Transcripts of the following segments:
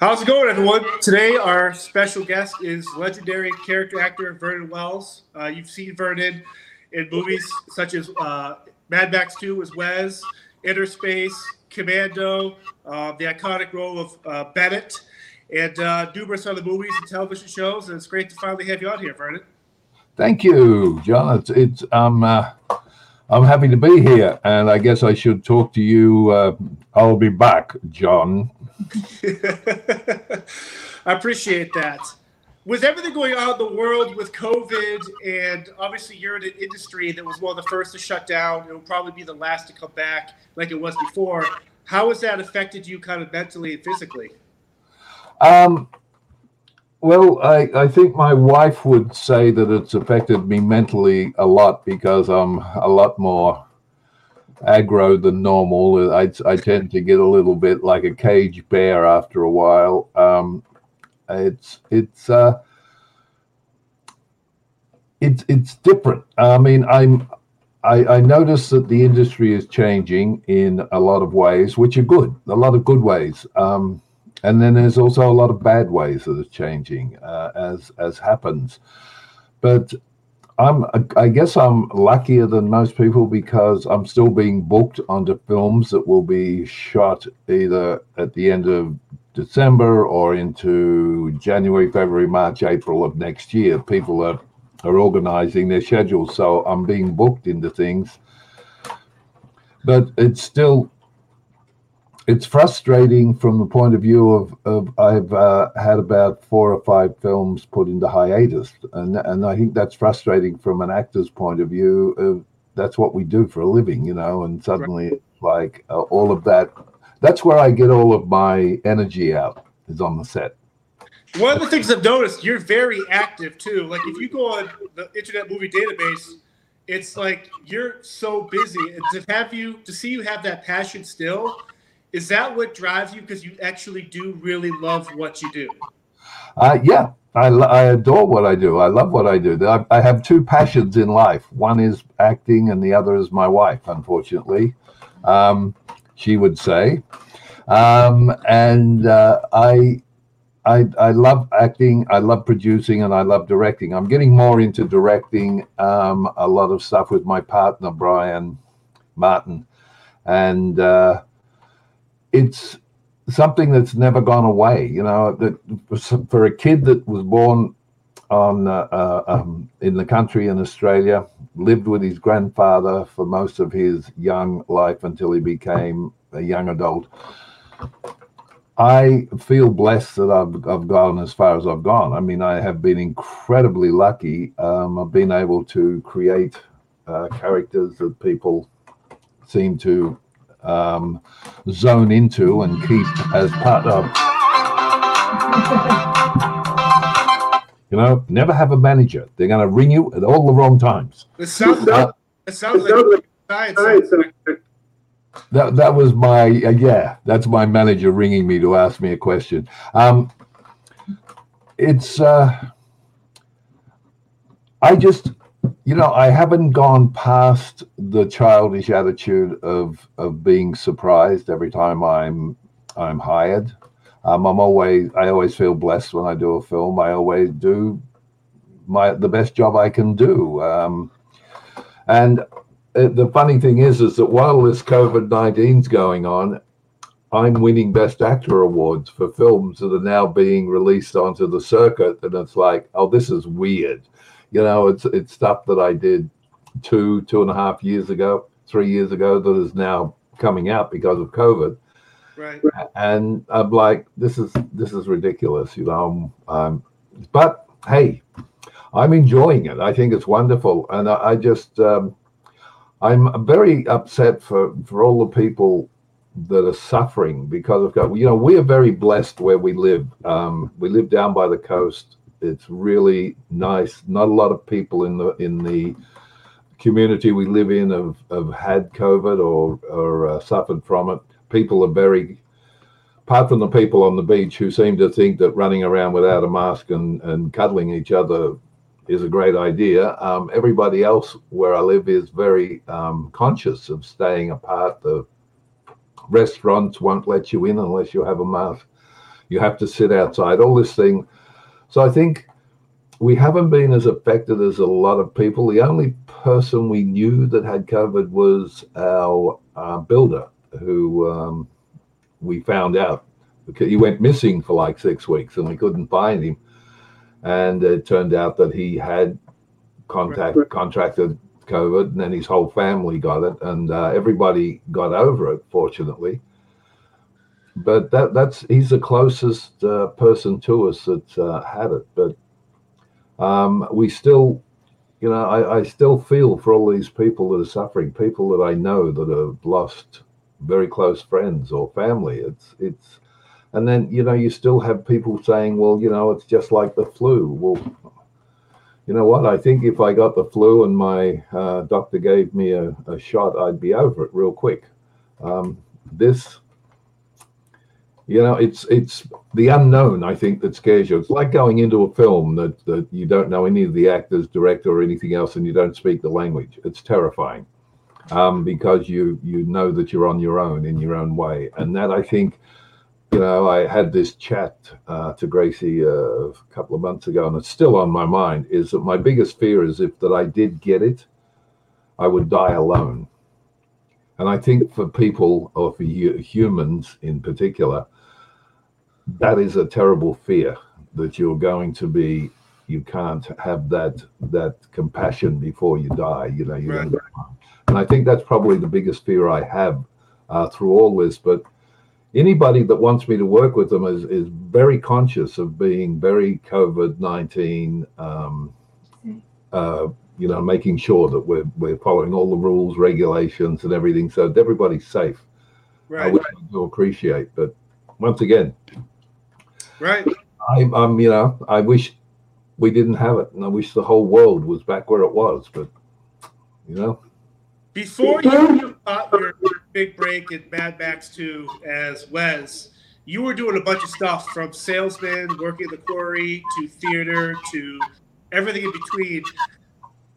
How's it going, everyone? Today, our special guest is legendary character actor Vernon Wells. Uh, you've seen Vernon in movies such as uh, Mad Max 2 as Wez, Innerspace, Commando, uh, the iconic role of uh, Bennett, and uh, numerous other movies and television shows. And it's great to finally have you on here, Vernon. Thank you, John. It's, it's um, uh, I'm happy to be here, and I guess I should talk to you. Uh, I'll be back, John. I appreciate that. With everything going on in the world with COVID, and obviously you're in an industry that was one of the first to shut down, it will probably be the last to come back like it was before. How has that affected you, kind of mentally and physically? Um, well, I, I think my wife would say that it's affected me mentally a lot because I'm a lot more aggro than normal. I, I tend to get a little bit like a cage bear after a while. Um, it's it's uh, it's it's different. I mean, I'm I, I notice that the industry is changing in a lot of ways, which are good, a lot of good ways. Um, and then there's also a lot of bad ways that are changing uh, as as happens. But I'm I guess I'm luckier than most people because I'm still being booked onto films that will be shot either at the end of December or into January, February, March, April of next year. People are are organizing their schedules, so I'm being booked into things. But it's still it's frustrating from the point of view of, of I've uh, had about four or five films put into hiatus, and and I think that's frustrating from an actor's point of view. Of, that's what we do for a living, you know, and suddenly right. like uh, all of that. That's where I get all of my energy out is on the set. One of the things I've noticed, you're very active too. Like if you go on the Internet Movie Database, it's like you're so busy, and to have you to see you have that passion still is that what drives you? Because you actually do really love what you do. Uh, yeah, I, I adore what I do. I love what I do. I, I have two passions in life. One is acting, and the other is my wife. Unfortunately, um, she would say, um, and uh, I. I, I love acting, I love producing, and I love directing. I'm getting more into directing um, a lot of stuff with my partner, Brian Martin. And uh, it's something that's never gone away. You know, for a kid that was born on uh, uh, um, in the country in Australia, lived with his grandfather for most of his young life until he became a young adult. I feel blessed that I've, I've gone as far as I've gone. I mean, I have been incredibly lucky. Um, I've been able to create uh, characters that people seem to um, zone into and keep as part of. You know, never have a manager. They're going to ring you at all the wrong times. It sounds, uh, it sounds like science. That, that was my uh, yeah that's my manager ringing me to ask me a question um it's uh i just you know, I haven't gone past the childish attitude of of being surprised every time I'm I'm hired. Um, I'm always I always feel blessed when I do a film. I always do my the best job I can do. Um, and uh, the funny thing is, is that while this COVID 19's going on, I'm winning Best Actor awards for films that are now being released onto the circuit, and it's like, oh, this is weird you know, it's it's stuff that I did two, two and a half years ago, three years ago that is now coming out because of COVID. Right. And I'm like, this is this is ridiculous, you know. Um, but hey, I'm enjoying it. I think it's wonderful, and I, I just um, I'm very upset for for all the people that are suffering because of COVID. You know, we are very blessed where we live. Um, we live down by the coast it's really nice. Not a lot of people in the in the community we live in have, have had COVID or or uh, suffered from it. People are very, apart from the people on the beach who seem to think that running around without a mask and and cuddling each other is a great idea. Um, everybody else where I live is very um, conscious of staying apart. The restaurants won't let you in unless you have a mask You have to sit outside. All this thing. So I think we haven't been as affected as a lot of people. The only person we knew that had COVID was our uh, builder, who um, we found out because he went missing for like six weeks and we couldn't find him. And it turned out that he had contact contracted COVID, and then his whole family got it, and uh, everybody got over it, fortunately. But that that's he's the closest uh, person to us that uh, had it. But um, we still, you know, I, I still feel for all these people that are suffering, people that I know that have lost very close friends or family. It's it's, and then you know you still have people saying, well, you know, it's just like the flu. Well, you know what? I think if I got the flu and my uh, doctor gave me a, a, shot, I'd be over it real quick. Um, this, you know, it's it's the unknown. I think that scares you. It's like going into a film that that you don't know any of the actors, director, or anything else, and you don't speak the language. It's terrifying um, because you you know that you're on your own in your own way, and that I think you know, I had this chat uh, to Gracie uh, a couple of months ago, and it's still on my mind. Is that my biggest fear is if that I did get it, I would die alone. And I think for people, or for humans in particular, that is a terrible fear that you're going to be. You can't have that that compassion before you die. You know, right. and I think that's probably the biggest fear I have uh, through all this. But anybody that wants me to work with them is, is very conscious of being very COVID 19, um, uh, you know, making sure that we're, we're following all the rules, regulations, and everything so that everybody's safe. Right. Which I do appreciate. But once again, right. I, I'm, you know, I wish we didn't have it, and I wish the whole world was back where it was. But, you know, before you got your big break in Mad Max 2 as Wez, you were doing a bunch of stuff from salesman, working at the quarry, to theater, to everything in between.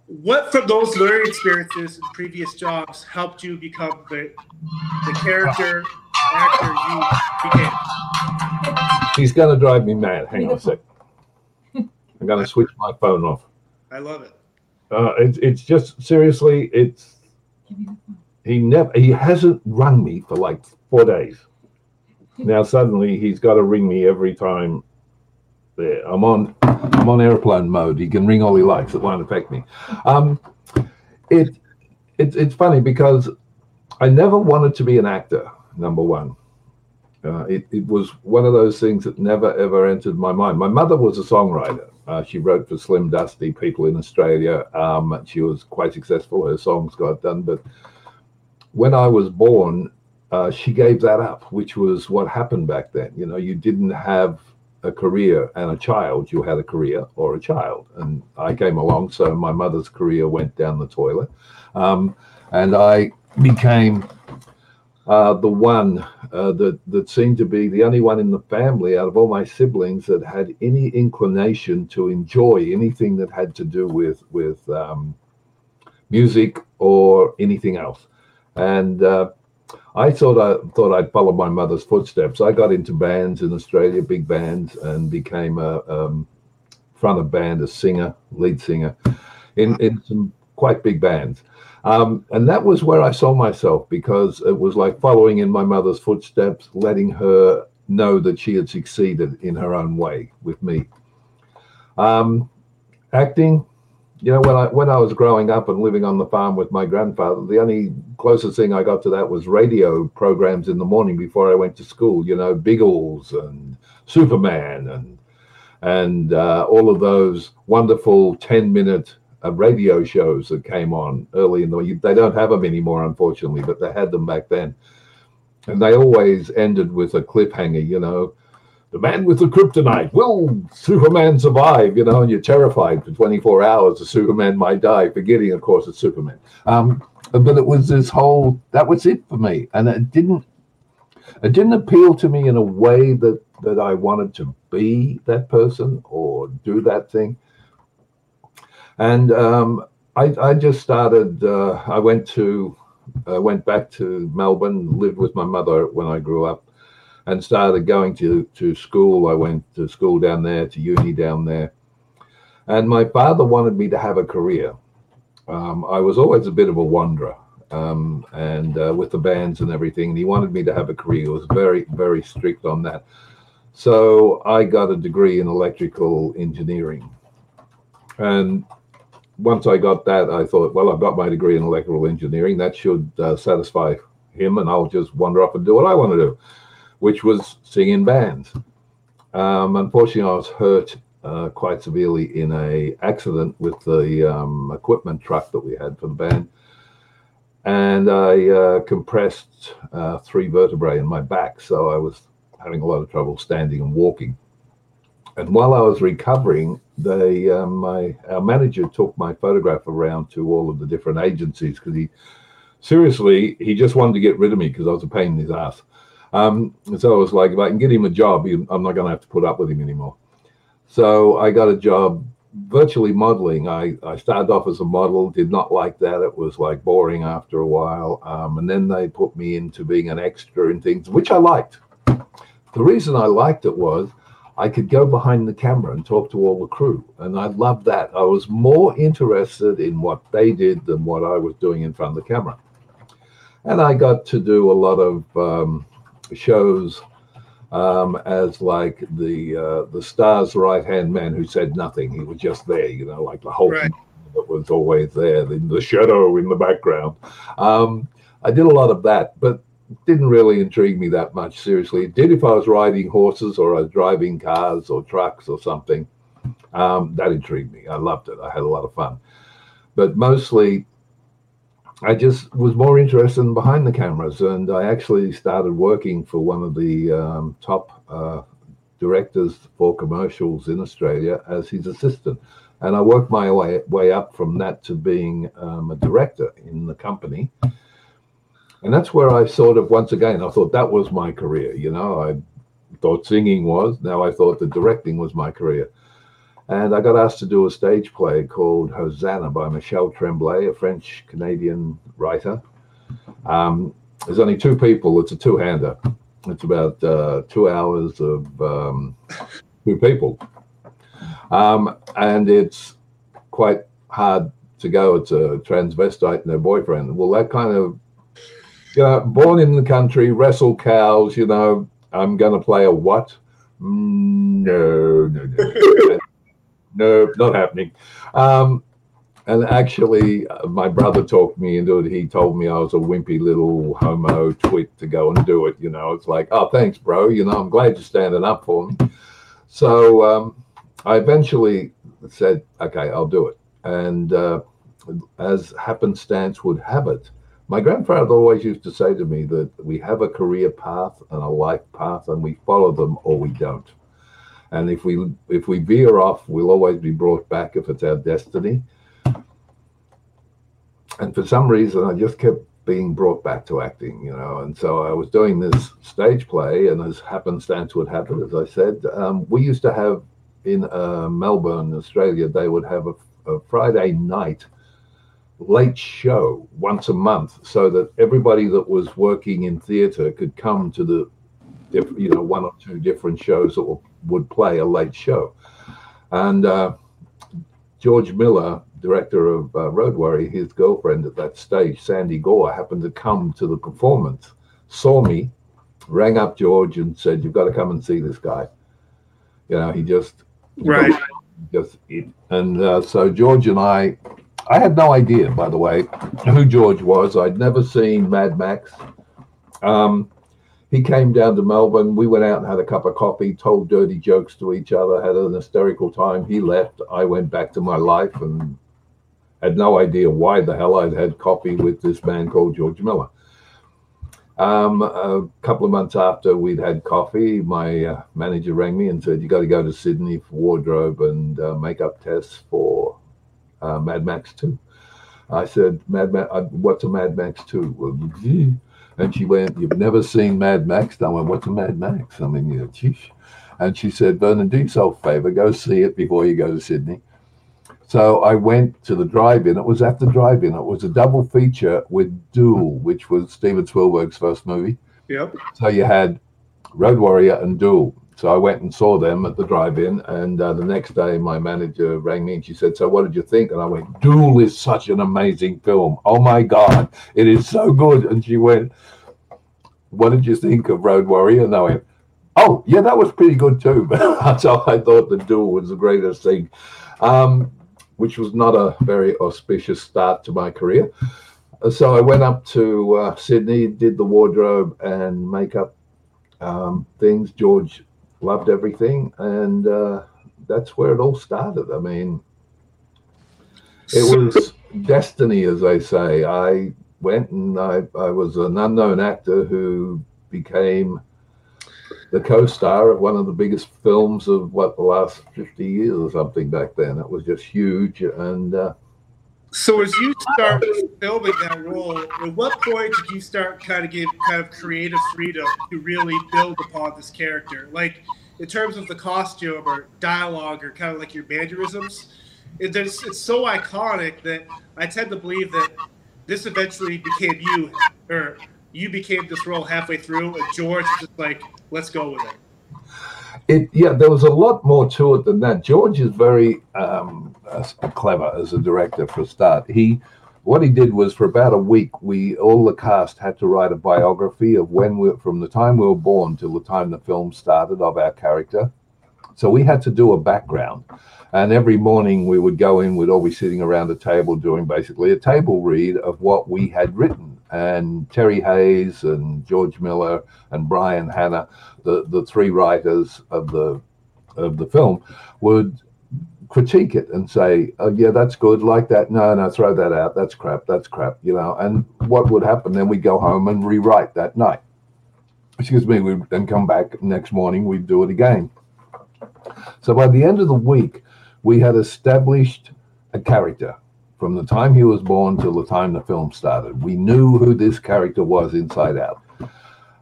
What from those learning experiences and previous jobs helped you become the, the character actor you became? He's going to drive me mad. Hang on a sec. I'm going to switch my phone off. I love it. Uh, it's, it's just seriously, it's he never he hasn't rung me for like four days. Now suddenly he's got to ring me every time. There, I'm on I'm on airplane mode. He can ring all he likes. It won't affect me. Um, it it's it's funny because I never wanted to be an actor. Number one, uh, it, it was one of those things that never ever entered my mind. My mother was a songwriter. Uh, she wrote for Slim Dusty, people in Australia. Um, she was quite successful. Her songs got done. But when I was born, uh, she gave that up, which was what happened back then. You know, you didn't have a career and a child, you had a career or a child. And I came along, so my mother's career went down the toilet. Um, and I became uh, the one uh, that that seemed to be the only one in the family out of all my siblings that had any inclination to enjoy anything that had to do with with um, music or anything else. And uh, I thought I thought I'd follow my mother's footsteps. I got into bands in Australia, big bands, and became a um, front of band, a singer, lead singer, in in some quite big bands. Um, and that was where I saw myself because it was like following in my mother's footsteps, letting her know that she had succeeded in her own way with me. Um, acting, you know, when I when I was growing up and living on the farm with my grandfather, the only closest thing I got to that was radio programs in the morning before I went to school. You know, Biggles and Superman and and uh, all of those wonderful ten minute uh, radio shows that came on early in the they don't have them anymore unfortunately but they had them back then. And they always ended with a cliffhanger you know the man with the kryptonite will superman survive you know and you're terrified for 24 hours that superman might die forgetting of course it's superman. Um, but it was this whole that was it for me and it didn't it didn't appeal to me in a way that that i wanted to be that person or do that thing and um, I, I, just started. Uh, I went to, uh, went back to Melbourne, lived with my mother when I grew up, and started going to, to school. I went to school down there, to uni down there. And my father wanted me to have a career. Um, I was always a bit of a wanderer um, and uh, with the bands and everything. And he wanted me to have a career. He was very, very strict on that. So I got a degree in electrical engineering. And once I got that, I thought, well, I've got my degree in electrical engineering. That should uh, satisfy him, and I'll just wander off and do what I want to do, which was sing in bands. Um, unfortunately, I was hurt uh, quite severely in a accident with the um, equipment truck that we had for the band, and I uh, compressed uh, three vertebrae in my back, so I was having a lot of trouble standing and walking. And while I was recovering, they um, my our manager took my photograph around to all of the different agencies because he seriously he just wanted to get rid of me because I was a pain in his ass. Um, so I was like, if I can get him a job, I'm not going to have to put up with him anymore. So I got a job virtually modeling. I, I started off as a model, did not like that. It was like boring after a while. Um, and then they put me into being an extra in things, which I liked. The reason I liked it was I could go behind the camera and talk to all the crew. And I loved that. I was more interested in what they did than what I was doing in front of the camera. And I got to do a lot of um, shows um, as like the uh, the star's right hand man who said nothing. He was just there, you know, like the whole right. that was always there, the, the shadow in the background. Um, I did a lot of that, but didn't really intrigue me that much. Seriously, it did if I was riding horses or I was driving cars or trucks or something. Um, that intrigued me. I loved it. I had a lot of fun, but mostly. I just was more interested in behind the cameras, and I actually started working for one of the um, top uh, directors for commercials in Australia as his assistant. And I worked my way way up from that to being um, a director in the company and that's where I sort of once again I thought that was my career. You know, I thought singing was. Now I thought the directing was my career. And I got asked to do a stage play called Hosanna by Michel Tremblay, a French Canadian writer. Um, there's only two people. It's a two-hander. It's about uh, two hours of um, two people, um, and it's quite hard to go. It's a transvestite and their boyfriend. Well, that kind of you know, born in the country, wrestle cows, you know, I'm going to play a what? Mm, no, no, no, no, not happening. Um, and actually, uh, my brother talked me into it. He told me I was a wimpy little homo twit to go and do it. You know, it's like, oh, thanks, bro. You know, I'm glad you're standing up for me. So um, I eventually said, okay, I'll do it. And uh, as happenstance would have it, my grandfather always used to say to me that we have a career path and a life path, and we follow them or we don't. And if we if we veer off, we'll always be brought back if it's our destiny. And for some reason, I just kept being brought back to acting, you know. And so I was doing this stage play, and as happenstance would happen, as I said, um, we used to have in uh, Melbourne, Australia, they would have a, a Friday night late show once a month so that everybody that was working in theater could come to the you know one or two different shows that would play a late show. And uh, george miller director of uh, road warrior his girlfriend at that stage sandy gore happened to come to the performance saw me rang up george and said you've got to come and see this guy. You know he just right. just and uh, so george and i I had no idea, by the way, who George was. I'd never seen Mad Max. Um, he came down to Melbourne. We went out and had a cup of coffee, told dirty jokes to each other, had an hysterical time. He left. I went back to my life and had no idea why the hell I'd had coffee with this man called George Miller. Um, a couple of months after we'd had coffee, my uh, manager rang me and said, You got to go to Sydney for wardrobe and uh, makeup tests for uh, Mad Max 2. I said, Mad Max, uh, what's a Mad Max 2? And she went, You've never seen Mad Max? I went, What's a Mad Max? I mean, you know, geez. And she said, Vernon, do yourself a favor, go see it before you go to Sydney. So I went to the drive-in. It was at the drive-in. It was a double feature with Duel, which was Steven Spielberg's first movie. Yep. So you had Road Warrior and Duel. So I went and saw them at the drive-in, and uh, the next day my manager rang me and she said, "So what did you think?" And I went, "Duel is such an amazing film. Oh my god, it is so good." And she went, "What did you think of Road Warrior?" And I went, "Oh yeah, that was pretty good too." so I thought the Duel was the greatest thing, um, which was not a very auspicious start to my career. So I went up to uh, Sydney, did the wardrobe and makeup um, things. George loved everything, and uh, that's where it all started. I mean, it was destiny, as I say. I went and I, I was an unknown actor who became the co-star of one of the biggest films of what the last 50 years or something back then. It was just huge, and uh, so as you start filming that role, at what point did you start kind of give kind of creative freedom to really build upon this character? Like in terms of the costume or dialogue or kind of like your mannerisms, it, it's so iconic that I tend to believe that this eventually became you, or you became this role halfway through, and George was just like, let's go with it. It yeah, there was a lot more to it than that. George is very um, clever as a director for a start. He what he did was for about a week, we all the cast had to write a biography of when we from the time we were born till the time the film started of our character. So we had to do a background. And every morning we would go in, we'd all be sitting around a table doing basically a table read of what we had written. And Terry Hayes and George Miller and Brian Hannant, the, the three writers of the of the film, would critique it and say, oh, yeah, that's good, like that. No, no, throw that out. That's crap. That's crap, you know. And what would happen then? We'd go home and rewrite that night. Excuse me. We'd then come back next morning, we'd do it again. So by the end of the week, we had established a character from the time he was born till the time the film started. We knew who this character was inside out.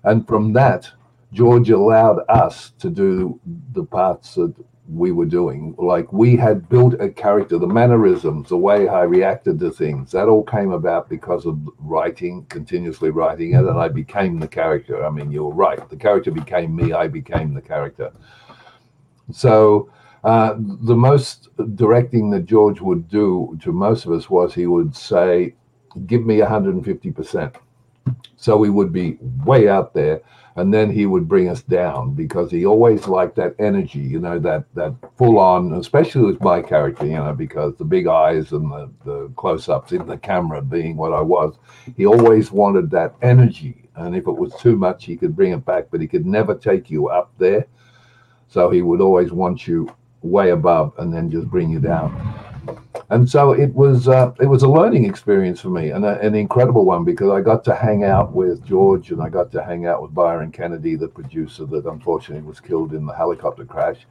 And from that, George allowed us to do the parts that we were doing. Like we had built a character, the mannerisms, the way I reacted to things, that all came about because of writing, continuously writing it, and I became the character. I mean, you're right. The character became me, I became the character. So uh, the most directing that George would do to most of us was he would say, Give me 150%. So we would be way out there and then he would bring us down because he always liked that energy, you know, that that full on, especially with my character, you know, because the big eyes and the, the close ups in the camera being what I was, he always wanted that energy. And if it was too much, he could bring it back, but he could never take you up there. So he would always want you way above and then just bring you down and so it was uh, it was a learning experience for me and a, an incredible one because I got to hang out with George and I got to hang out with Byron Kennedy, the producer that unfortunately was killed in the helicopter crash,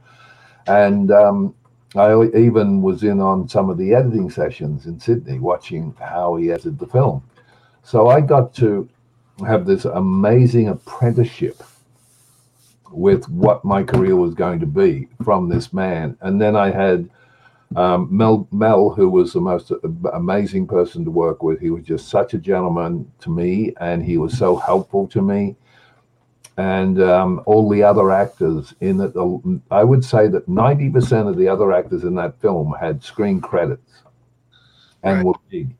and um, I even was in on some of the editing sessions in Sydney, watching how he edited the film. So I got to have this amazing apprenticeship with what my career was going to be from this man, and then I had um, Mel, Mel, who was the most amazing person to work with, he was just such a gentleman to me, and he was so helpful to me. And um, all the other actors in it, I would say that 90% of the other actors in that film had screen credits and right. were big.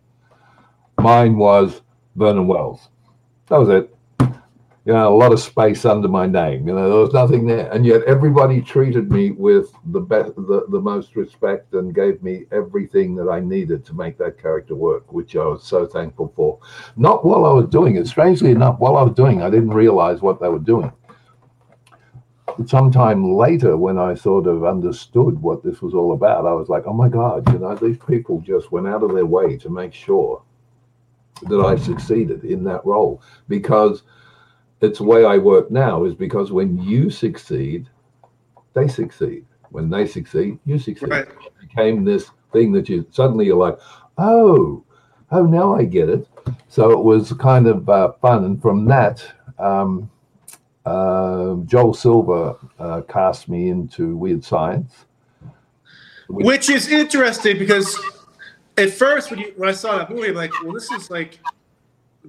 Mine was Vernon Wells. That was it you know, a lot of space under my name. You know, there was nothing there, and yet everybody treated me with the best, the, the most respect, and gave me everything that I needed to make that character work, which I was so thankful for. Not while I was doing it. Strangely enough, while I was doing, it, I didn't realize what they were doing. Sometime later, when I sort of understood what this was all about, I was like, "Oh my God!" You know, these people just went out of their way to make sure that I succeeded in that role because it's the way I work now is because when you succeed, they succeed. When they succeed, you succeed. Right. It became this thing that you suddenly you're like, oh, oh, now I get it. So it was kind of uh, fun, and from that, um, uh, Joel Silver uh, cast me into Weird Science, which, which is interesting because at first when you when I saw that movie, I'm like, well, this is like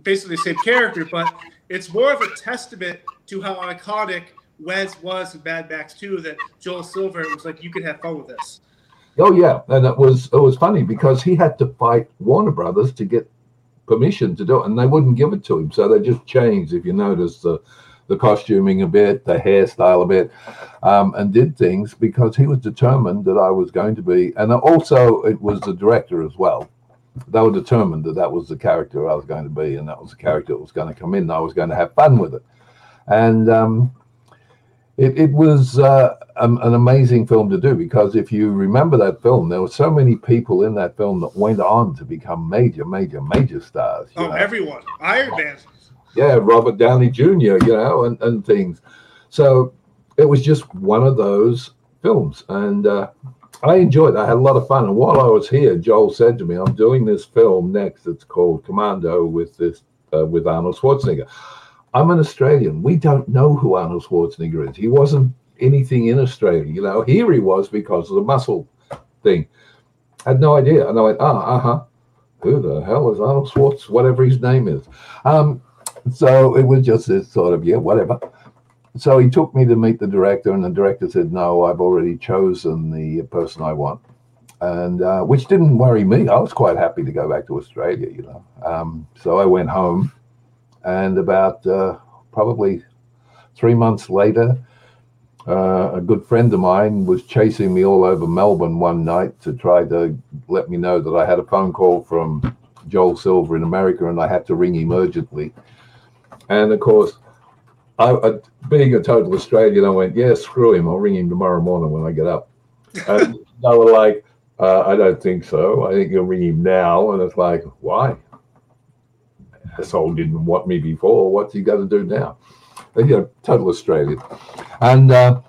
basically the same character, but it's more of a testament to how iconic Wez was in Mad Max 2 that Joel Silver was like, you can have fun with this. Oh yeah, and it was it was funny because he had to fight Warner Brothers to get permission to do it, and they wouldn't give it to him. So they just changed, if you notice, the the costuming a bit, the hairstyle a bit, um, and did things because he was determined that I was going to be, and also it was the director as well. They were determined that that was the character I was going to be, and that was the character that was going to come in. And I was going to have fun with it, and um, it, it was uh, um, an amazing film to do because if you remember that film, there were so many people in that film that went on to become major, major, major stars. Oh, know? everyone. Iron Man. Yeah, Robert Downey Jr., you know, and, and things. So it was just one of those films. And uh, I enjoyed it. I had a lot of fun. And while I was here, Joel said to me, I'm doing this film next. It's called Commando with this uh, with Arnold Schwarzenegger. I'm an Australian. We don't know who Arnold Schwarzenegger is. He wasn't anything in Australia. You know, here he was because of the muscle thing. I had no idea. And I went, ah, uh huh. Who the hell is Arnold Schwartz? Whatever his name is. Um, so it was just this sort of, yeah, whatever. So he took me to meet the director, and the director said, no, I've already chosen the person I want. And uh, which didn't worry me. I was quite happy to go back to Australia, you know. Um, so I went home and about uh, probably three months later, uh, a good friend of mine was chasing me all over Melbourne one night to try to let me know that I had a phone call from Joel Silver in America and I had to ring him urgently. And of course, I, I, being a total Australian, I went, yeah, screw him. I'll ring him tomorrow morning when I get up. And they were like, uh, I don't think so. I think you'll ring him now. And it's like, why? asshole didn't want me before. What's he got to do now? You know, total Australian. And uh,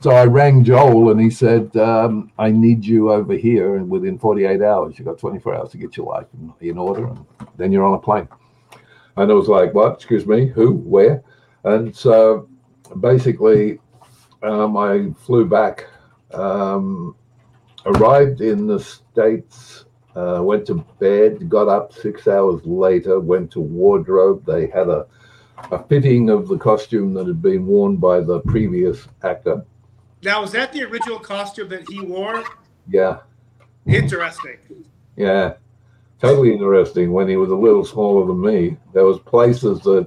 so I rang Joel and he said, um, I need you over here and within 48 hours. You've got 24 hours to get your life in, in order. And then you're on a plane. And I was like, what? Excuse me? Who? Where? And so basically, um, I flew back, um, arrived in the States uh, went to bed, got up six hours later, went to wardrobe. They had a, a fitting of the costume that had been worn by the previous actor. Now, was that the original costume that he wore? Yeah. Interesting. Yeah. Totally interesting. When he was a little smaller than me, there was places that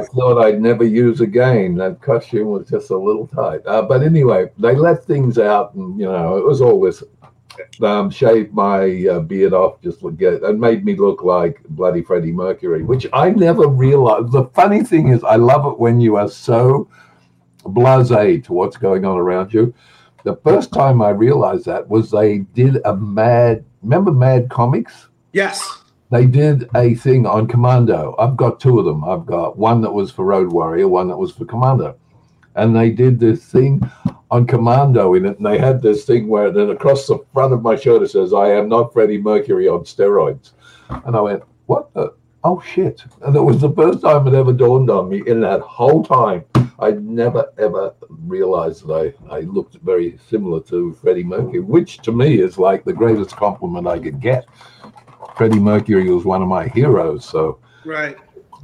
I thought I'd never use again. That costume was just a little tight. Uh, but anyway, they left things out, and you know, it was always um, shaved my uh, beard off just to get and made me look like bloody Freddie Mercury, which I never realized. The funny thing is, I love it when you are so blasé to what's going on around you. The first time I realized that was they did a mad. Remember Mad Comics? Yes. They did a thing on Commando. I've got two of them. I've got one that was for Road Warrior, one that was for Commando and they did this thing on commando in it, and they had this thing where then across the front of my shirt it says, "I am not Freddie Mercury on steroids," and I went, "What the? Oh shit!" And it was the first time it ever dawned on me in that whole time. I never ever realized that I, I looked very similar to Freddie Mercury, which to me is like the greatest compliment I could get. Freddie Mercury was one of my heroes, so right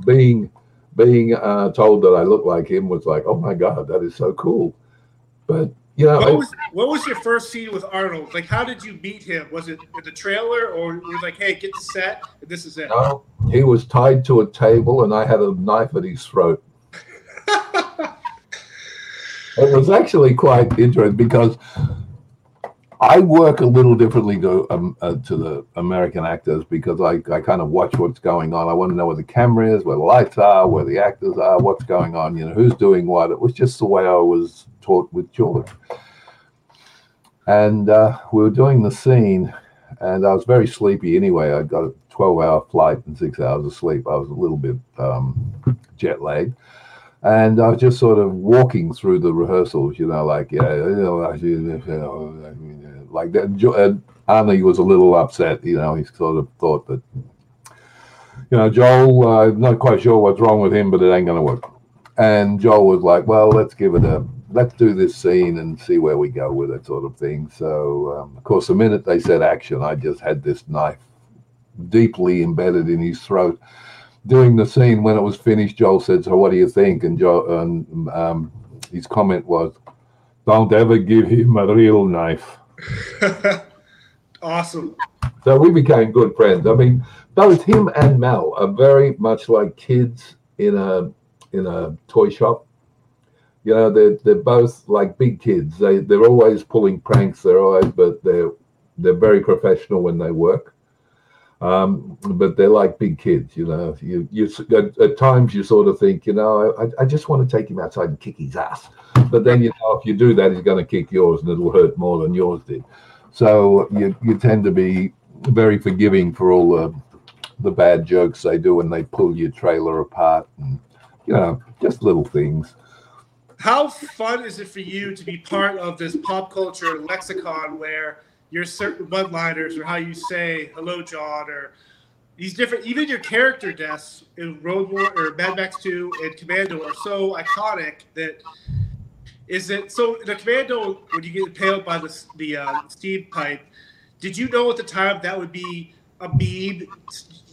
being being uh, told that I looked like him was like, oh my god, that is so cool. But you know, what was, what was your first scene with Arnold? Like, how did you meet him? Was it in the trailer, or was like, hey, get the set, and this is it? No, he was tied to a table, and I had a knife at his throat. it was actually quite interesting because I work a little differently to um, uh, to the American actors because I, I kind of watch what's going on. I want to know where the camera is, where the lights are, where the actors are, what's going on. You know, who's doing what. It was just the way I was taught with George. And uh, we were doing the scene, and I was very sleepy anyway. I got a 12-hour flight and six hours of sleep. I was a little bit um, jet lagged and I was just sort of walking through the rehearsals, you know, like yeah, you know like that. And Arnie was a little upset. You know, he sort of thought that, you know, Joel, uh, not quite sure what's wrong with him, but it ain't going to work. And Joel was like, well, let's give it a, let's do this scene and see where we go with it, sort of thing. So, um, of course, the minute they said action, I just had this knife deeply embedded in his throat. doing the scene when it was finished, Joel said, "So what do you think?" And Joel, and um, his comment was, "Don't ever give him a real knife." awesome. So we became good friends. I mean, both him and Mel are very much like kids in a in a toy shop. You know, they're they're both like big kids. They they're always pulling pranks. They're always, but they're they're very professional when they work. Um, but they're like big kids, you know. You you at, at times you sort of think, you know, I, I just want to take him outside and kick his ass. But then you know, if you do that, he's going to kick yours, and it'll hurt more than yours did. So you you tend to be very forgiving for all the the bad jokes they do when they pull your trailer apart, and you know, just little things. How fun is it for you to be part of this pop culture lexicon where your certain one-liners or how you say "Hello, John" or these different, even your character deaths in Road War or Mad Max Two and Commando are so iconic that is it so the Commando when you get impaled by the the uh, steam pipe. Did you know at the time that would be a meme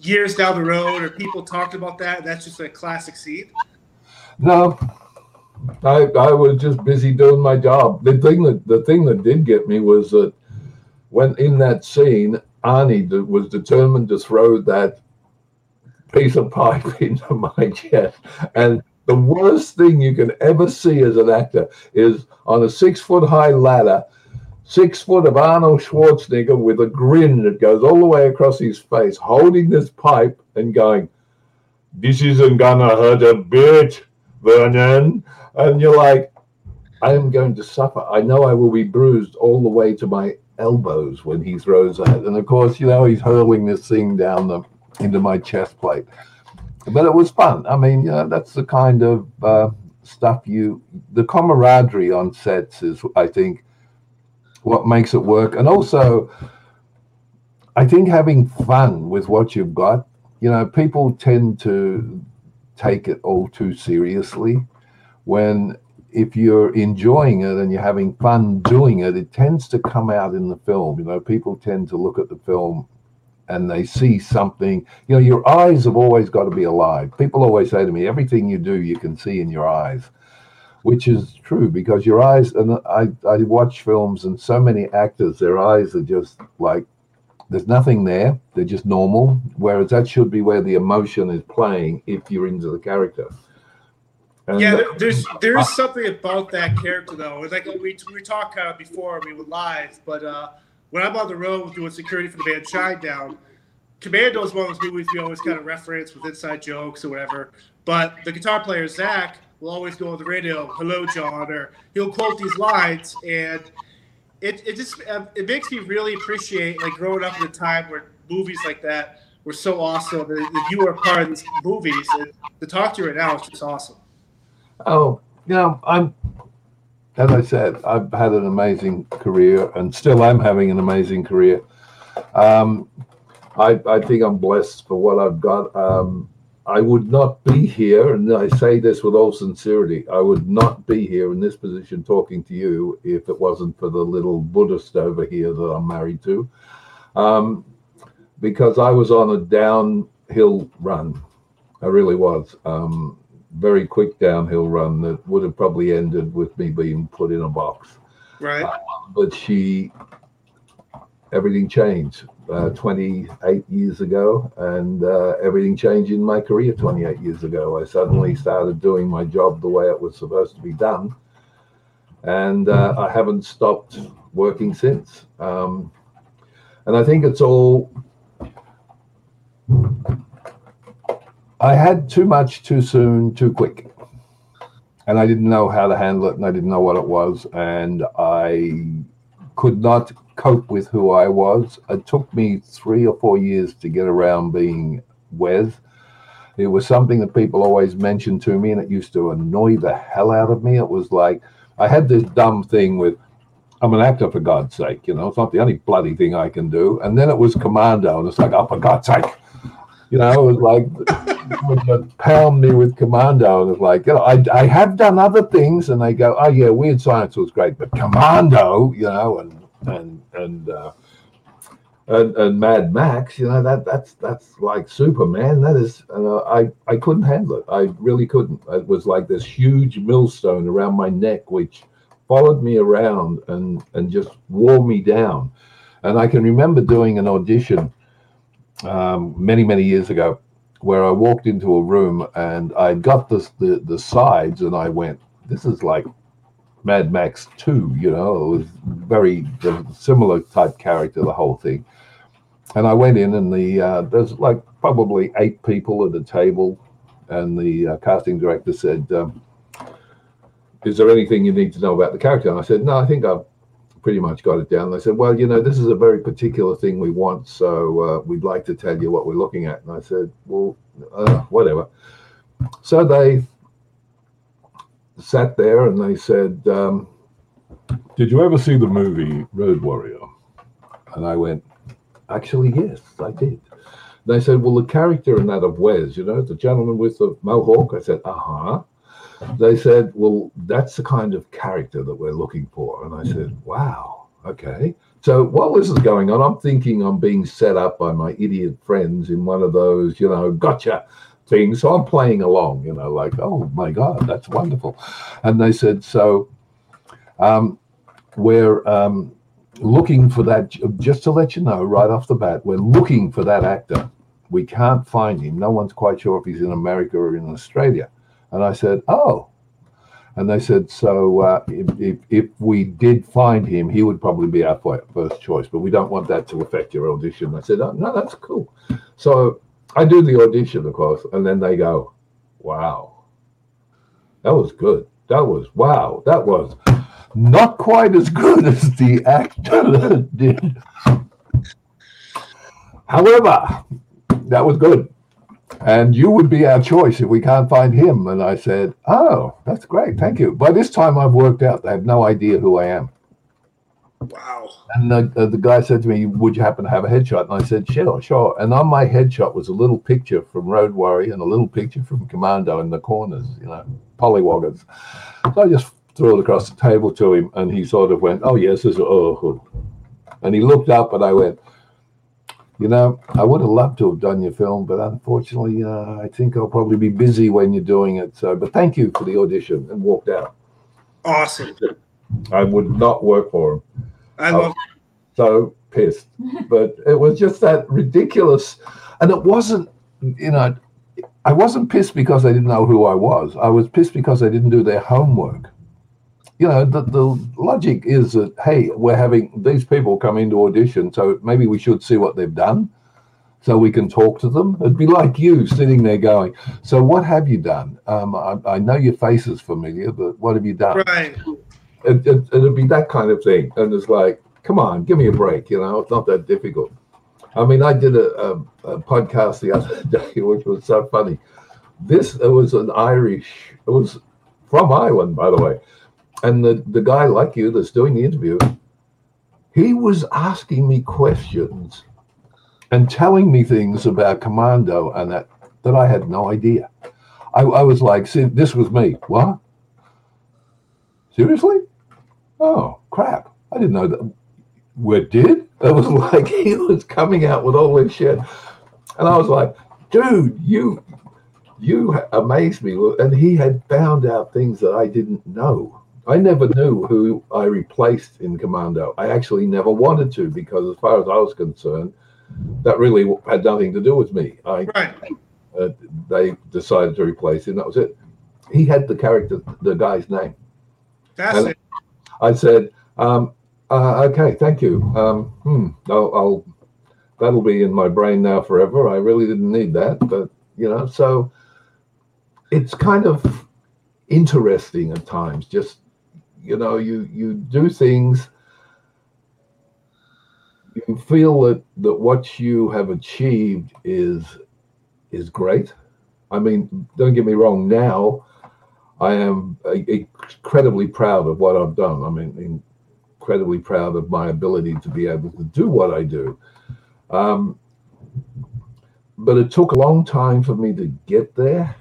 years down the road, or people talked about that? that's just a classic scene. No, I I was just busy doing my job. The thing that the thing that did get me was that when in that scene, Arnie was determined to throw that piece of pipe into my chest. And the worst thing you can ever see as an actor is on a six foot high ladder, six foot of Arnold Schwarzenegger with a grin that goes all the way across his face, holding this pipe and going, This isn't gonna hurt a bit, Vernon. And you're like, I am going to suffer. I know I will be bruised all the way to my elbows when he throws that. And of course, you know, he's hurling this thing down the into my chest plate. But it was fun. I mean, you know, that's the kind of uh, stuff you, the camaraderie on sets is, I think, what makes it work. And also, I think having fun with what you've got, you know, people tend to take it all too seriously when if you're enjoying it and you're having fun doing it, it tends to come out in the film. You know, people tend to look at the film and they see something. You know, your eyes have always got to be alive. People always say to me, everything you do, you can see in your eyes, which is true because your eyes, and I, I watch films and so many actors, their eyes are just like, there's nothing there. They're just normal. Whereas that should be where the emotion is playing if you're into the character. And yeah, there, there's there is something about that character though. Like we we talked uh, before we were live, but uh, when I'm on the road doing security for the band Shinedown, Commando is one of those movies we always kind of reference with inside jokes or whatever. But the guitar player Zach will always go on the radio, "Hello, John," or he'll quote these lines, and it it just um, it makes me really appreciate like growing up in a time where movies like that were so awesome. That you were a part of these movies, and to talk to you right now is just awesome. Oh, you know, I'm, as I said, I've had an amazing career and still am having an amazing career. Um, I, I think I'm blessed for what I've got. Um, I would not be here, and I say this with all sincerity, I would not be here in this position talking to you if it wasn't for the little Buddhist over here that I'm married to. Um, because I was on a downhill run. I really was. Um, very quick downhill run that would have probably ended with me being put in a box. Right. Uh, but she, everything changed uh, 28 years ago, and uh, everything changed in my career 28 years ago. I suddenly started doing my job the way it was supposed to be done, and uh, I haven't stopped working since. Um, and I think it's all I had too much too soon, too quick. And I didn't know how to handle it and I didn't know what it was. And I could not cope with who I was. It took me three or four years to get around being Wez. It was something that people always mentioned to me and it used to annoy the hell out of me. It was like I had this dumb thing with I'm an actor for God's sake, you know, it's not the only bloody thing I can do. And then it was commando, and it's like, oh, for God's sake, you know, it was like would pound me with commando. And it's like, you know, I, I have done other things, and they go, oh yeah, weird science was great, but commando, you know, and and and uh, and, and Mad Max, you know that that's that's like Superman. That is, uh, I I couldn't handle it. I really couldn't. It was like this huge millstone around my neck, which followed me around and and just wore me down. And I can remember doing an audition um, many many years ago, where I walked into a room and I got the the, the sides, and I went, "This is like Mad Max 2, you know, it was very similar type character, the whole thing. And I went in, and the uh, there's like probably eight people at the table, and the uh, casting director said, um, "Is there anything you need to know about the character?" And I said, "No, I think I've pretty much got it down." They said, "Well, you know, this is a very particular thing we want, so uh, we'd like to tell you what we're looking at." And I said, "Well, uh, whatever." So they sat there and they said, um, "Did you ever see the movie Road Warrior?" And I went, "Actually, yes, I did." They said, "Well, the character in that of Wez, you know, the gentleman with the mohawk." I said, "Uh huh." They said, "Well, that's the kind of character that we're looking for." And I said, "Wow, okay." So while this is going on, I'm thinking I'm being set up by my idiot friends in one of those, you know, gotcha things. So I'm playing along, you know, like, oh my God, that's wonderful. And they said, so um, we're um, looking for that, just to let you know right off the bat, we're looking for that actor. We can't find him. No one's quite sure if he's in America or in Australia. And I said, oh. And they said, so uh, if, if, if, we did find him, he would probably be our first choice, but we don't want that to affect your audition. I said, oh, no, that's cool. So I do the audition, of course, and then they go, "Wow, that was good. That was wow. That was not quite as good as the actor did." However, that was good. And you would be our choice if we can't find him. And I said, Oh, that's great. Thank you. By this time, I've worked out. They have no idea who I am. Wow. And the, uh, the guy said to me, Would you happen to have a headshot? And I said, Sure, sure. And on my headshot was a little picture from Road Warrior and a little picture from Commando in the corners, you know, pollywoggers. So I just threw it across the table to him and he sort of went, Oh, yes, this is oh. And he looked up and I went, You know, I would have loved to have done your film, but unfortunately, uh, I think I'll probably be busy when you're doing it. So, but thank you for the audition and walked out. Awesome. I would not work for him. I love. so pissed, but it was just that ridiculous, and it wasn't. You know, I wasn't pissed because they didn't know who I was. I was pissed because they didn't do their homework. You know, the, the logic is that hey, we're having these people come into audition, so maybe we should see what they've done so we can talk to them. It'd be like you sitting there going, "So what have you done? Um, I, I, know your face is familiar, but what have you done?" Right. It, it, it'd be that kind of thing, and it's like, come on, give me a break. You know, it's not that difficult. I mean, I did a, a, a podcast the other day, which was so funny. This it was an Irish. It was from Ireland, by the way, and the the guy like you that's doing the interview, he was asking me questions and telling me things about Commando and that that I had no idea. I, I was like, see, this was me. What? Seriously? Oh, crap. I didn't know that. We did? It was like he was coming out with all this shit. And I was like, dude, you you amazed me. And he had found out things that I didn't know. I never knew who I replaced in Commando. I actually never wanted to because, as far as I was concerned, that really had nothing to do with me. I, right. Uh, they decided to replace him. That was it. He had the character, the guy's name. That's and it. I said, um, uh, okay, thank you. Um, hmm, I'll, I'll, that'll be in my brain now forever. I really didn't need that, but you know, so it's kind of interesting at times. Just you know, you you do things. You feel that that what you have achieved is is great. I mean, don't get me wrong. Now, I am incredibly proud of what I've done. I mean, incredibly proud of my ability to be able to do what I do. Um, but it took a long time for me to get there.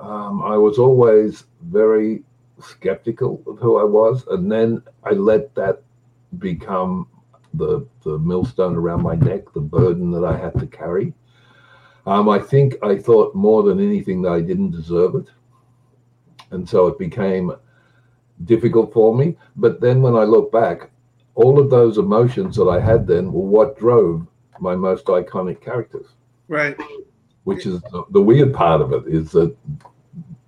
Um, I was always very skeptical of who I was, and then I let that become the the millstone around my neck, the burden that I had to carry. Um, I think I thought more than anything that I didn't deserve it, and so it became difficult for me. But then when I look back, all of those emotions that I had then were what drove my most iconic characters. Right. Which is the, the weird part of it is that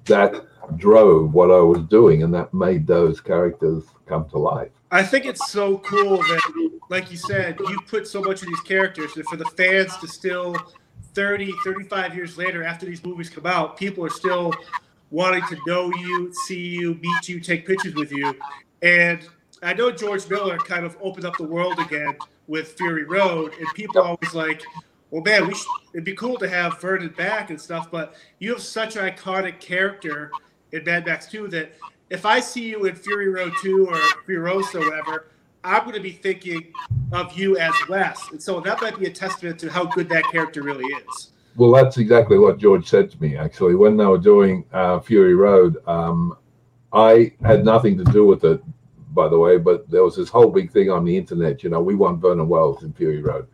that drove what I was doing, and that made those characters come to life. I think it's so cool that, like you said, you put so much of these characters, and for the fans to still 30, 35 years later, after these movies come out, people are still wanting to know you, see you, meet you, take pictures with you. And I know George Miller kind of opened up the world again with Fury Road, and people always like, well, man, we should, it'd be cool to have Vernon back and stuff, but you have such an iconic character in Mad Max 2 that if I see you in Fury Road 2 or Furiosa or whatever, I'm going to be thinking of you as Wez. And so that might be a testament to how good that character really is. Well, that's exactly what George said to me, actually. When they were doing uh, Fury Road, um, I had nothing to do with it, by the way, but there was this whole big thing on the internet. You know, we want Vernon Wells in Fury Road.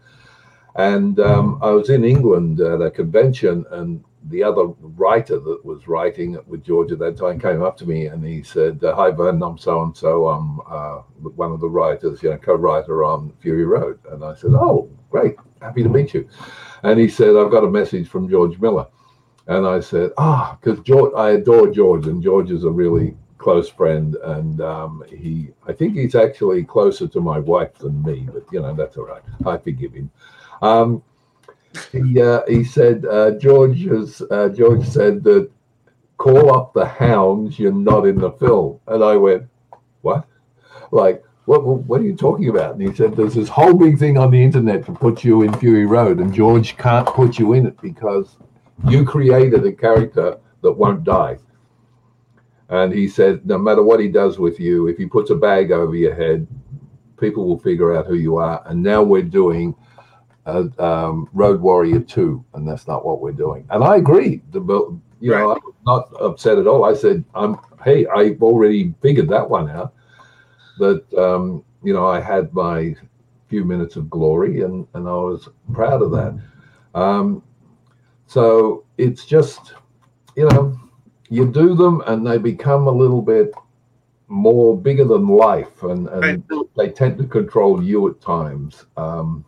And um, I was in England at a convention, and the other writer that was writing with George at that time came up to me and he said, uh, "Hi, Vernon, I'm so and so. I'm uh, one of the writers, you know, co-writer on Fury Road." And I said, "Oh, great, happy to meet you." And he said, "I've got a message from George Miller." And I said, "Ah, because George, I adore George, and George is a really close friend, and um, he, I think he's actually closer to my wife than me, but you know, that's all right. I forgive him." Um, he uh, he said uh, George has uh, George said that call up the hounds. You're not in the film, and I went, what? Like what? What are you talking about? And he said there's this whole big thing on the internet to put you in Fury Road, and George can't put you in it because you created a character that won't die. And he said, no matter what he does with you, if he puts a bag over your head, people will figure out who you are. And now we're doing uh, um, Road Warrior 2, and that's not what we're doing. And I agree. The, you right. know, I'm not upset at all. I said, I'm, hey, I've already figured that one out. That, um, you know, I had my few minutes of glory and, and I was proud of that. Um, so it's just, you know, you do them and they become a little bit more bigger than life and, and right. they tend to control you at times. Um,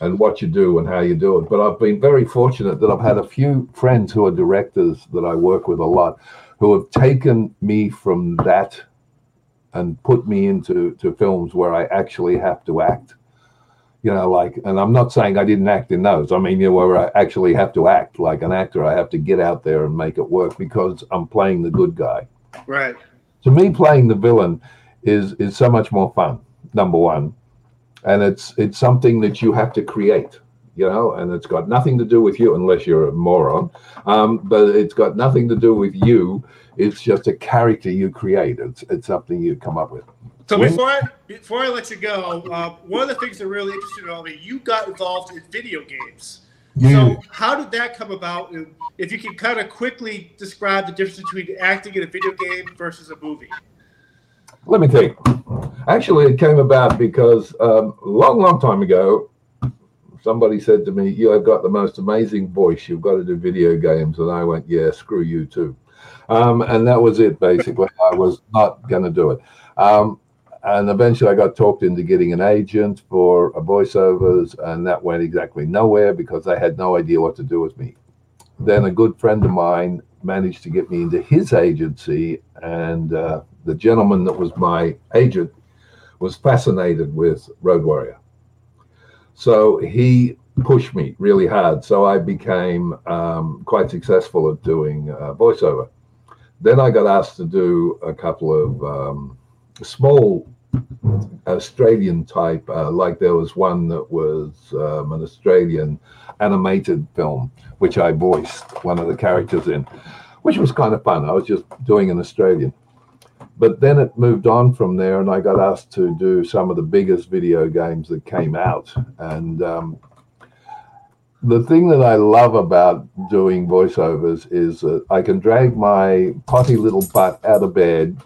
and what you do and how you do it. But I've been very fortunate that I've had a few friends who are directors that I work with a lot who have taken me from that and put me into to films where I actually have to act. You know, like, and I'm not saying I didn't act in those. I mean, you know, where I actually have to act like an actor. I have to get out there and make it work because I'm playing the good guy. Right. To me, playing the villain is is so much more fun. Number one, and it's it's something that you have to create you know and it's got nothing to do with you unless you're a moron um, but it's got nothing to do with you it's just a character you create it's it's something you come up with so when, before I before I let you go, uh, one of the things that really interested me, you got involved in video games. Yeah. So how did that come about? If you can kind of quickly describe the difference between acting in a video game versus a movie. Let me think. Actually, it came about because um, long, long time ago, somebody said to me, "You have got the most amazing voice. You've got to do video games." And I went, "Yeah, screw you too." Um, and that was it. Basically, I was not going to do it. Um, and eventually, I got talked into getting an agent for voiceovers, and that went exactly nowhere because they had no idea what to do with me. Then a good friend of mine managed to get me into his agency, and uh, the gentleman that was my agent was fascinated with Road Warrior. So he pushed me really hard. So I became um, quite successful at doing uh, voiceover. Then I got asked to do a couple of um, small Australian type, uh, like there was one that was um, an Australian animated film, which I voiced one of the characters in, which was kind of fun. I was just doing an Australian but then it moved on from there, and I got asked to do some of the biggest video games that came out. And um, the thing that I love about doing voiceovers is that I can drag my potty little butt out of bed,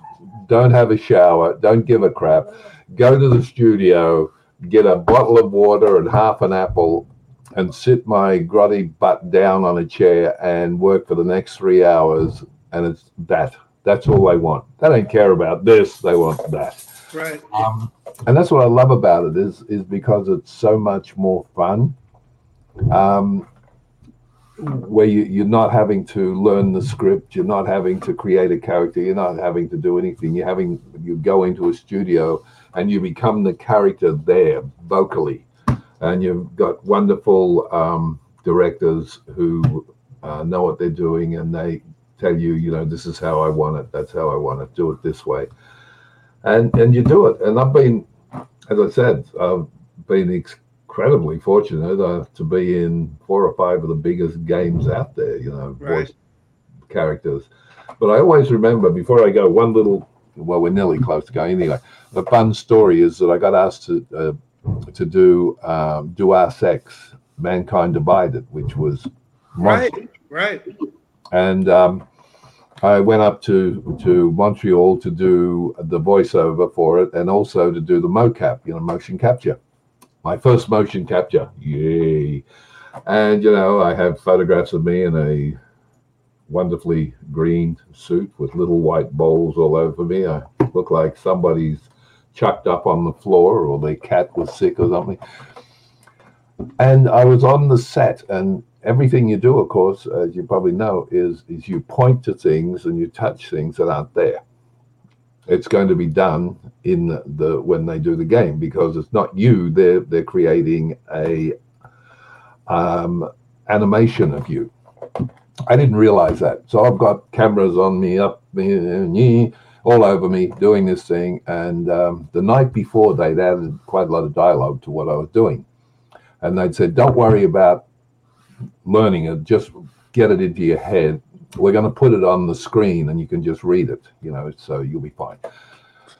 don't have a shower, don't give a crap, go to the studio, get a bottle of water and half an apple and sit my grotty butt down on a chair and work for the next three hours. And it's that. That's all they want. They don't care about this. They want that. Right. Um, and that's what I love about it is is because it's so much more fun. Um, where you, you're not having to learn the script, you're not having to create a character, you're not having to do anything. You're having you go into a studio and you become the character there vocally, and you've got wonderful um, directors who uh, know what they're doing and they tell you, you know, this is how I want it. That's how I want it. Do it this way, and and you do it. And I've been, as I said, I've been incredibly fortunate uh, to be in four or five of the biggest games out there. You know, Right. voice characters. But I always remember before I go, one little. Well, we're nearly close to going anyway. The fun story is that I got asked to uh, to do um, Deus Ex, Mankind Divided, which was Right. Right. And um, I went up to to Montreal to do the voiceover for it, and also to do the mocap, you know, motion capture. My first motion capture, yay! And you know, I have photographs of me in a wonderfully green suit with little white bowls all over me. I look like somebody's chucked up on the floor, or their cat was sick or something. And I was on the set, and everything you do, of course, as you probably know, is is you point to things and you touch things that aren't there. It's going to be done in the, when they do the game because it's not you. They're they're creating a um, animation of you. I didn't realize that, so I've got cameras on me, up me, all over me, doing this thing. And um, the night before, they'd added quite a lot of dialogue to what I was doing, and they'd said, "Don't worry about learning it just get it into your head. We're going to put it on the screen and you can just read it you know so you'll be fine.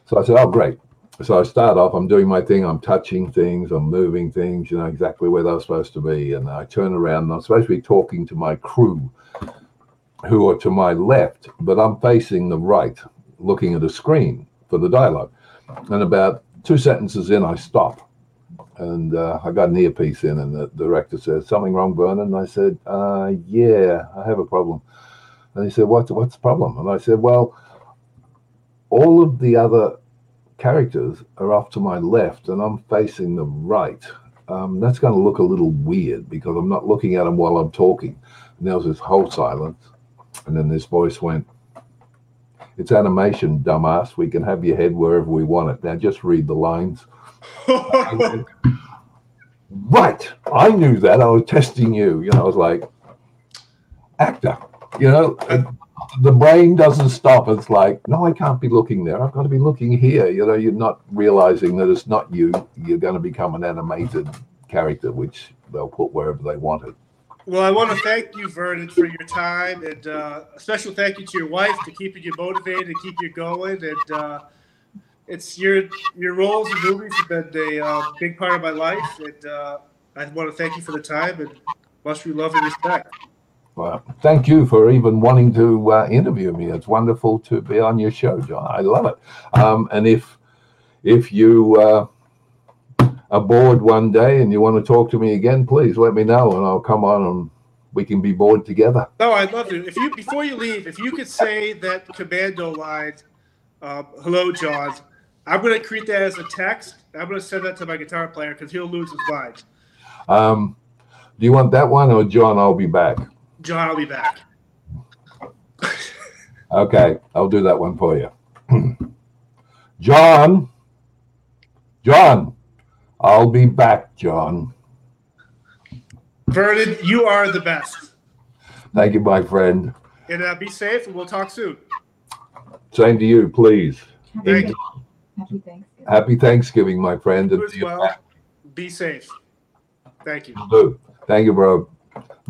So i said oh great. So i start off i'm doing my thing i'm touching things i'm moving things you know exactly where they're supposed to be. And i turn around and i'm supposed to be talking to my crew who are to my left but i'm facing the right looking at a screen for the dialogue. And about two sentences in i stop and uh, I got an earpiece in, and the director said, "Something wrong, Vernon?" And I said, uh, "Yeah, I have a problem." And he said, "What's what's the problem?" And I said, "Well, all of the other characters are off to my left, and I'm facing the right. Um, that's going to look a little weird because I'm not looking at them while I'm talking." And there was this whole silence, and then this voice went. It's animation, dumbass. We can have your head wherever we want it. Now just read the lines. Right. I knew that. I was testing you. You know, I was like, actor. You know, and the brain doesn't stop. It's like, no, I can't be looking there. I've got to be looking here. You know, you're not realizing that it's not you. You're going to become an animated character, which they'll put wherever they want it. Well, I want to thank you, Vernon, for your time, and uh, a special thank you to your wife for keeping you motivated and keep you going. And uh, it's your your roles in movies have been a uh, big part of my life, and uh, I want to thank you for the time and much love and respect. Well, thank you for even wanting to uh, interview me. It's wonderful to be on your show, John. I love it. Um, and if if you uh, are bored one day and you want to talk to me again, please let me know, and I'll come on and we can be bored together. No, I'd love to. If you before you leave, if you could say that commando line, uh, "Hello, John," I'm going to create that as a text. I'm going to send that to my guitar player because he'll lose his mind. Um, do you want that one or John? I'll be back. John, I'll be back. Okay, I'll do that one for you. John, John, I'll be back, John. Vernon, you are the best. Thank you, my friend. And uh, be safe, and we'll talk soon. Same to you, please. Thank you. Happy Thanksgiving. Happy Thanksgiving, my friend. You and as to your well. Be safe. Thank you. family. Thank you, bro.